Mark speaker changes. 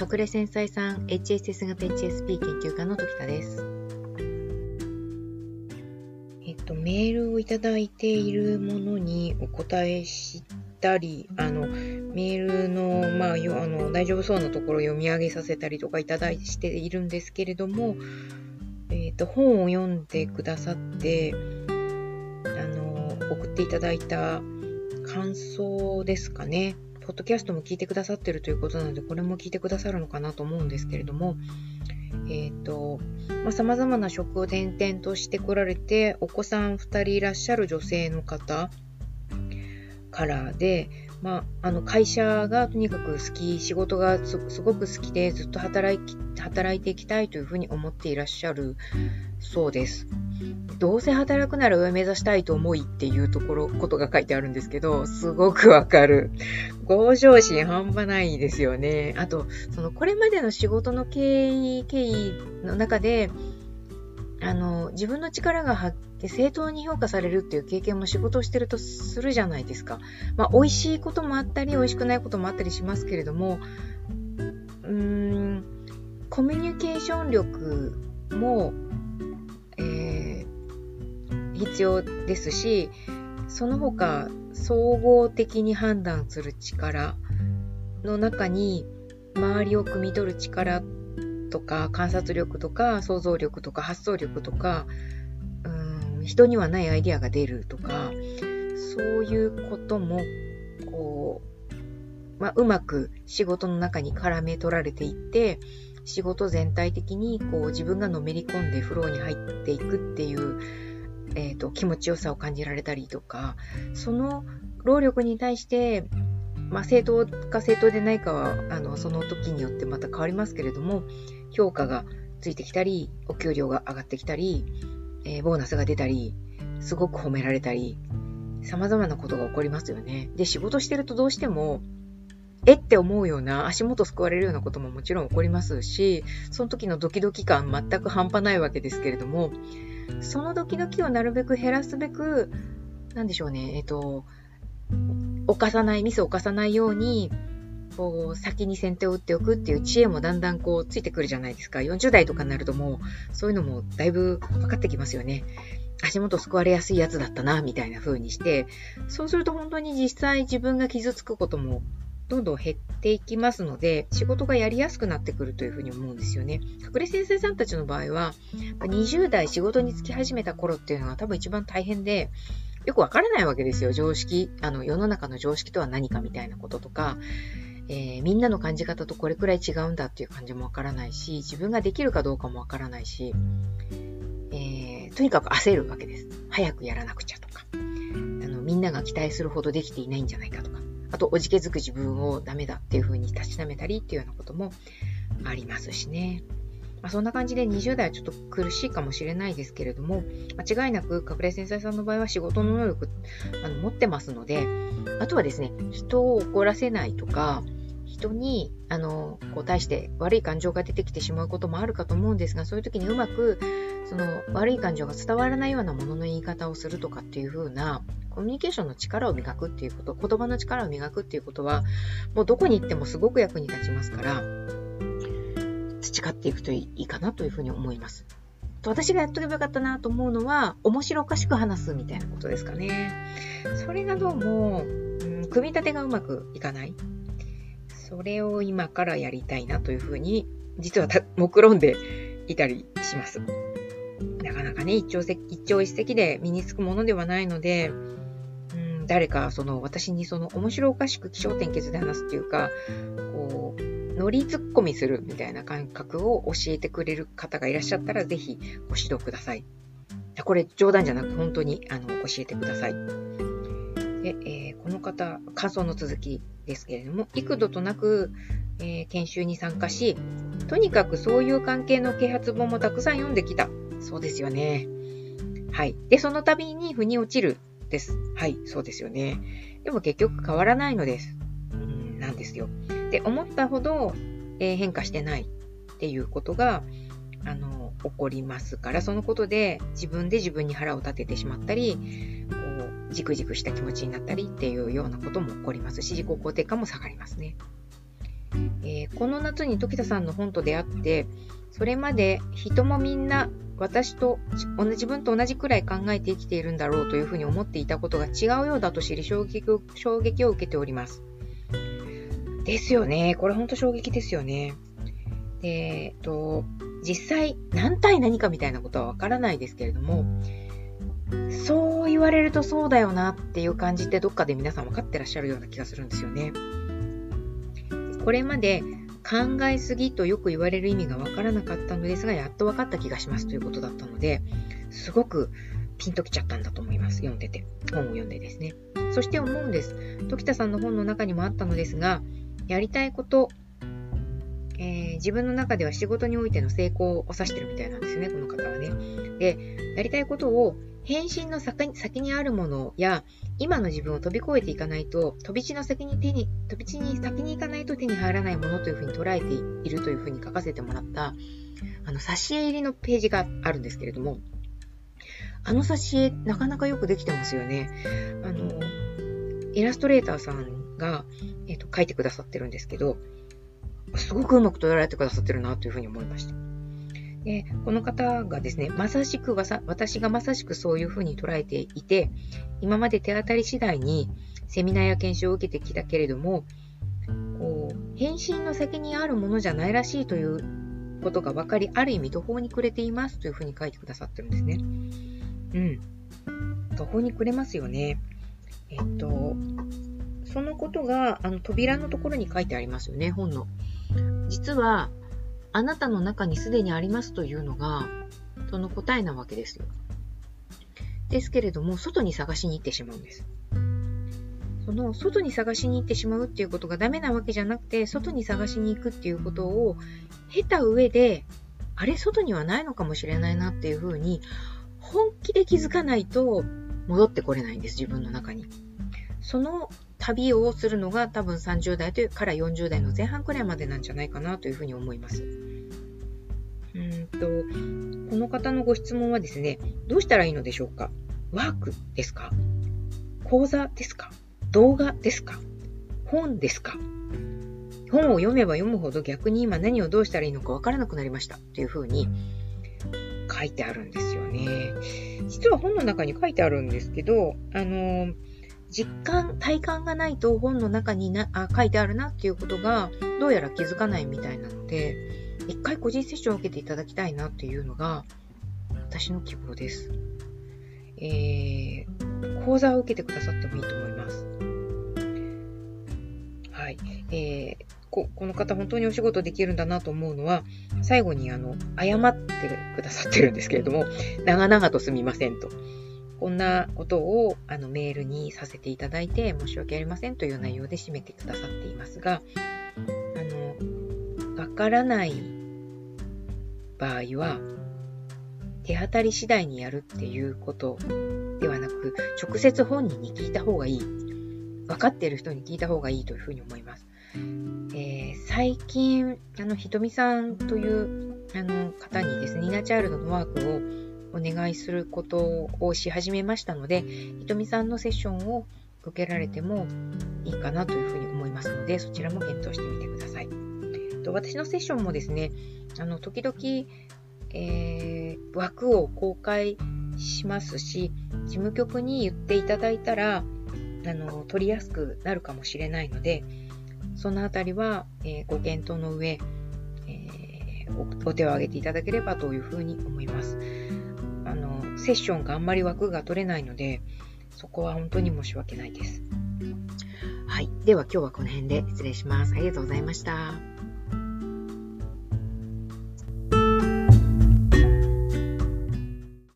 Speaker 1: 隠れ繊細さん HSS 型 HSP 研究家の時田です。えっと、メールをいただいているものにお答えしたり、あの、メールの、まあ、よあの大丈夫そうなところを読み上げさせたりとかいただいているんですけれども、えっと、本を読んでくださって、あの、送っていただいた感想ですかね。ポッドキャストも聞いてくださってるということなので、これも聞いてくださるのかなと思うんですけれども、えっ、ー、と、まあ、様々な職を転々としてこられて、お子さん2人いらっしゃる女性の方からで、まあ、あの会社がとにかく好き、仕事がすごく好きでずっと働い働いていきたいというふうに思っていらっしゃるそうです。どうせ働くなら上目指したいと思いっていうところ、ことが書いてあるんですけど、すごくわかる。向上心半端ないですよね。あと、その、これまでの仕事の経緯、経緯の中で、あの、自分の力が発揮、正当に評価されるっていう経験も仕事をしてるとするじゃないですか。まあ、美味しいこともあったり、美味しくないこともあったりしますけれども、うーん、コミュニケーション力も、えー、必要ですし、その他、総合的に判断する力の中に、周りを汲み取る力とか観察力とか想像力とか発想力とかうん人にはないアイディアが出るとかそういうこともこう、まあ、うまく仕事の中に絡め取られていって仕事全体的にこう自分がのめり込んでフローに入っていくっていう、えー、と気持ちよさを感じられたりとかその労力に対してまあ、正当か正当でないかはあのその時によってまた変わりますけれども評価がついてきたり、お給料が上がってきたり、えー、ボーナスが出たり、すごく褒められたり、様々なことが起こりますよね。で、仕事してるとどうしても、えって思うような、足元救われるようなことももちろん起こりますし、その時のドキドキ感全く半端ないわけですけれども、そのドキドキをなるべく減らすべく、なんでしょうね、えっと、犯さない、ミスを犯さないように、こう、先に先手を打っておくっていう知恵もだんだんこう、ついてくるじゃないですか。40代とかになるともう、そういうのもだいぶ分かってきますよね。足元救われやすいやつだったな、みたいな風にして、そうすると本当に実際自分が傷つくこともどんどん減っていきますので、仕事がやりやすくなってくるというふうに思うんですよね。隠れ先生さんたちの場合は、20代仕事に就き始めた頃っていうのが多分一番大変で、よくわからないわけですよ。常識、あの、世の中の常識とは何かみたいなこととか、えー、みんなの感じ方とこれくらい違うんだっていう感じもわからないし、自分ができるかどうかもわからないし、えー、とにかく焦るわけです。早くやらなくちゃとか、あの、みんなが期待するほどできていないんじゃないかとか、あと、おじけづく自分をダメだっていう風にたしなめたりっていうようなこともありますしね。まあ、そんな感じで20代はちょっと苦しいかもしれないですけれども、間違いなく隠れ繊細さんの場合は仕事の能力あの持ってますので、あとはですね、人を怒らせないとか、人に、あの、こう対して悪い感情が出てきてしまうこともあるかと思うんですが、そういう時にうまく、その悪い感情が伝わらないようなものの言い方をするとかっていう風な、コミュニケーションの力を磨くっていうこと、言葉の力を磨くっていうことは、もうどこに行ってもすごく役に立ちますから、培っていくといいかなというふうに思います。私がやっとけばよかったなと思うのは、面白おかしく話すみたいなことですかね。それがどうも、うん、組み立てがうまくいかない。それを今からやりたいなというふうに、実は目論んでいたりします。なかなかね、一朝一朝一夕で身につくものではないので、うん、誰かその私にその面白おかしく気象転結で話すっていうか、こう、乗りツッコミするみたいな感覚を教えてくれる方がいらっしゃったら、ぜひご指導ください。これ冗談じゃなく本当にあの教えてください。で、えー、この方、感想の続きですけれども、幾度となく、えー、研修に参加し、とにかくそういう関係の啓発本もたくさん読んできた。そうですよね。はい。で、その度に腑に落ちるです。はい、そうですよね。でも結局変わらないのです。うん、なんですよ。で、思ったほど、えー、変化してないっていうことが、あの、起こりますから、そのことで自分で自分に腹を立ててしまったり、こう、じくじくした気持ちになったりっていうようなことも起こりますし、自己肯定感も下がりますね。えー、この夏に時田さんの本と出会って、それまで人もみんな私と自分と同じくらい考えて生きているんだろうというふうに思っていたことが違うようだと知り衝撃を受けております。ですよね。これほんと衝撃ですよね。で、えっと、実際何対何かみたいなことはわからないですけれども、そう言われるとそうだよなっていう感じってどっかで皆さん分かってらっしゃるような気がするんですよね。これまで考えすぎとよく言われる意味が分からなかったのですが、やっと分かった気がしますということだったので、すごくピンときちゃったんだと思います。読んでて。本を読んでですね。そして思うんです。時田さんの本の中にもあったのですが、やりたいこと、えー、自分の中では仕事においての成功を指してるみたいなんですよね、この方はね。で、やりたいことを変身の先にあるものや、今の自分を飛び越えていかないと、飛び地の先に手に、飛び地に先に行かないと手に入らないものというふうに捉えているというふうに書かせてもらった、あの、挿絵入りのページがあるんですけれども、あの挿絵、なかなかよくできてますよね。あの、イラストレーターさんが、えっ、ー、と、書いてくださってるんですけど、すごくうまく撮られてくださってるなというふうに思いました。で、この方がですね、まさしく私がまさしくそういうふうに捉えていて、今まで手当たり次第にセミナーや研修を受けてきたけれども、こう、返信の責任あるものじゃないらしいということが分かり、ある意味途方に暮れていますというふうに書いてくださってるんですね。うん。途方に暮れますよね。えっと、そのことが、あの、扉のところに書いてありますよね、本の。実は、あなたの中にすでにありますというのが、その答えなわけですよ。ですけれども、外に探しに行ってしまうんです。その外に探しに行ってしまうっていうことがダメなわけじゃなくて、外に探しに行くっていうことを経た上で、あれ、外にはないのかもしれないなっていうふうに、本気で気づかないと戻ってこれないんです、自分の中に。その旅をするのが多分30代というから40代の前半くらいまでなんじゃないかなというふうに思います。うんと、この方のご質問はですね、どうしたらいいのでしょうか？ワークですか？講座ですか？動画ですか？本ですか？本を読めば読むほど逆に今何をどうしたらいいのかわからなくなりました。というふうに書いてあるんですよね。実は本の中に書いてあるんですけど、あのー実感、体感がないと本の中になあ書いてあるなっていうことがどうやら気づかないみたいなので、一回個人セッションを受けていただきたいなっていうのが私の希望です。えー、講座を受けてくださってもいいと思います。はい。えー、ここの方本当にお仕事できるんだなと思うのは、最後にあの、謝ってくださってるんですけれども、長々とすみませんと。こんなことをあのメールにさせていただいて申し訳ありませんという内容で締めてくださっていますが、あの、わからない場合は、手当たり次第にやるっていうことではなく、直接本人に聞いた方がいい。分かっている人に聞いた方がいいというふうに思います。えー、最近、あの、ひとみさんというあの方にですね、ニナチャイルドのワークをお願いすることをし始めましたので、ひとみさんのセッションを受けられてもいいかなというふうに思いますので、そちらも検討してみてください。と私のセッションもですね、あの、時々、えー、枠を公開しますし、事務局に言っていただいたら、あの、取りやすくなるかもしれないので、そのあたりは、えー、ご検討の上、えー、お手を挙げていただければというふうに思います。セッションがあんまり枠が取れないので、そこは本当に申し訳ないです。はい。では今日はこの辺で失礼します。ありがとうございました。